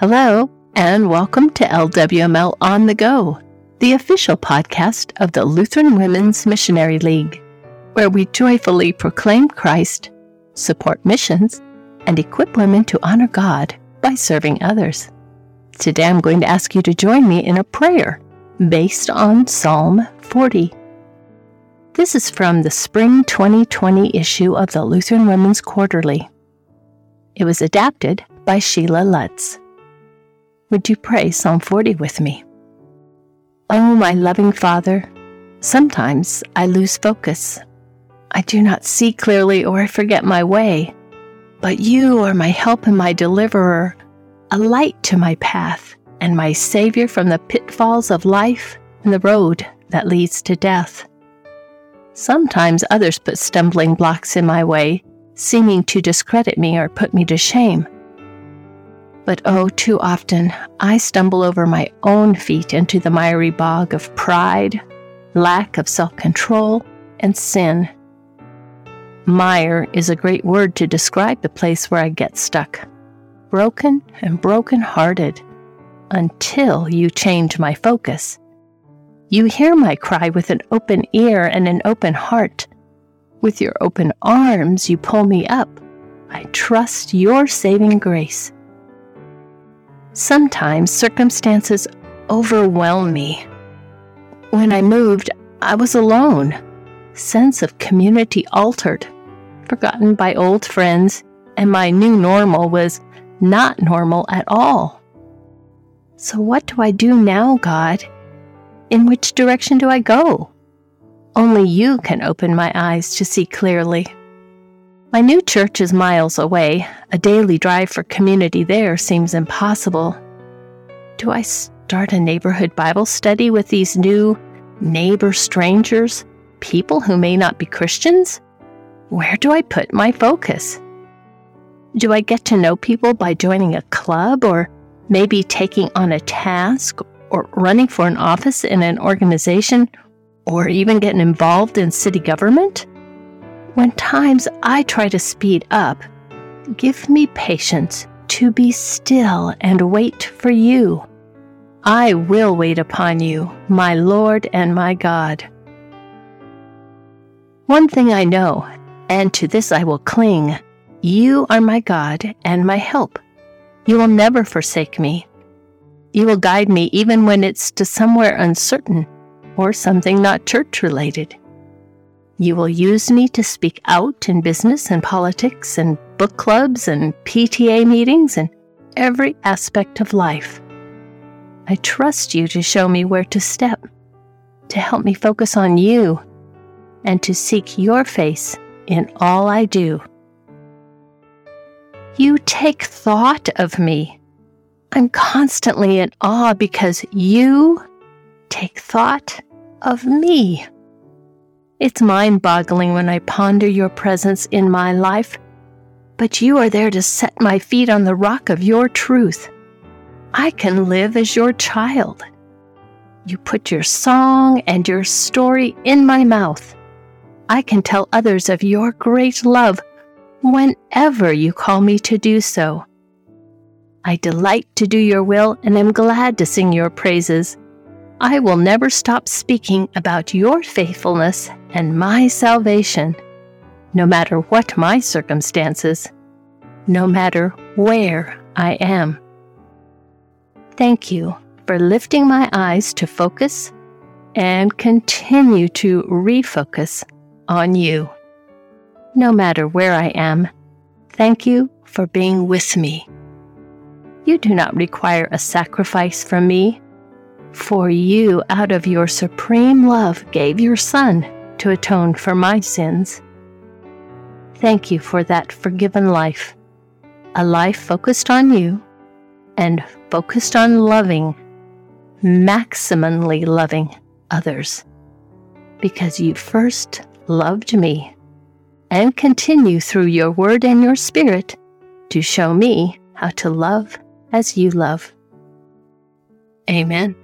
Hello, and welcome to LWML On the Go, the official podcast of the Lutheran Women's Missionary League, where we joyfully proclaim Christ, support missions, and equip women to honor God by serving others. Today I'm going to ask you to join me in a prayer based on Psalm 40. This is from the spring 2020 issue of the Lutheran Women's Quarterly. It was adapted by Sheila Lutz. Would you pray Psalm 40 with me? Oh, my loving Father, sometimes I lose focus. I do not see clearly or I forget my way, but you are my help and my deliverer, a light to my path and my Savior from the pitfalls of life and the road that leads to death. Sometimes others put stumbling blocks in my way, seeming to discredit me or put me to shame. But oh, too often I stumble over my own feet into the miry bog of pride, lack of self control, and sin. Mire is a great word to describe the place where I get stuck. Broken and broken hearted until you change my focus. You hear my cry with an open ear and an open heart. With your open arms, you pull me up. I trust your saving grace. Sometimes circumstances overwhelm me. When I moved, I was alone, sense of community altered, forgotten by old friends, and my new normal was not normal at all. So, what do I do now, God? In which direction do I go? Only you can open my eyes to see clearly. My new church is miles away. A daily drive for community there seems impossible. Do I start a neighborhood Bible study with these new neighbor strangers, people who may not be Christians? Where do I put my focus? Do I get to know people by joining a club or maybe taking on a task or running for an office in an organization or even getting involved in city government? When times I try to speed up, give me patience to be still and wait for you. I will wait upon you, my Lord and my God. One thing I know, and to this I will cling you are my God and my help. You will never forsake me. You will guide me even when it's to somewhere uncertain or something not church related. You will use me to speak out in business and politics and book clubs and PTA meetings and every aspect of life. I trust you to show me where to step, to help me focus on you, and to seek your face in all I do. You take thought of me. I'm constantly in awe because you take thought of me. It's mind boggling when I ponder your presence in my life, but you are there to set my feet on the rock of your truth. I can live as your child. You put your song and your story in my mouth. I can tell others of your great love whenever you call me to do so. I delight to do your will and am glad to sing your praises. I will never stop speaking about your faithfulness and my salvation, no matter what my circumstances, no matter where I am. Thank you for lifting my eyes to focus and continue to refocus on you no matter where I am. Thank you for being with me. You do not require a sacrifice from me, for you, out of your supreme love, gave your Son to atone for my sins. Thank you for that forgiven life, a life focused on you and focused on loving, maximally loving others, because you first loved me and continue through your word and your spirit to show me how to love as you love. Amen.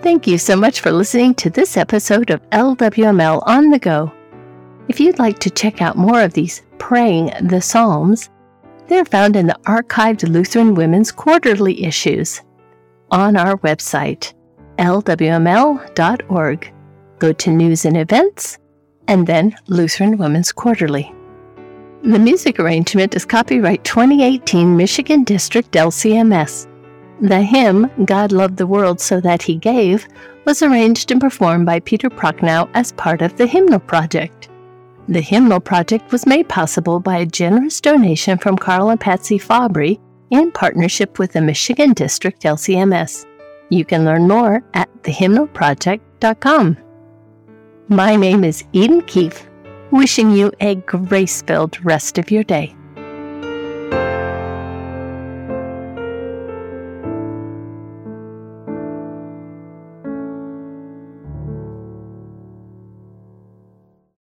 Thank you so much for listening to this episode of LWML on the Go. If you'd like to check out more of these Praying the Psalms, They're found in the archived Lutheran Women's Quarterly issues on our website, lwml.org. Go to News and Events, and then Lutheran Women's Quarterly. The music arrangement is copyright 2018 Michigan District LCMS. The hymn, God Loved the World So That He Gave, was arranged and performed by Peter Prochnow as part of the Hymnal Project. The Hymnal Project was made possible by a generous donation from Carl and Patsy Fabry in partnership with the Michigan District LCMS. You can learn more at thehymnalproject.com. My name is Eden Keefe, wishing you a grace filled rest of your day.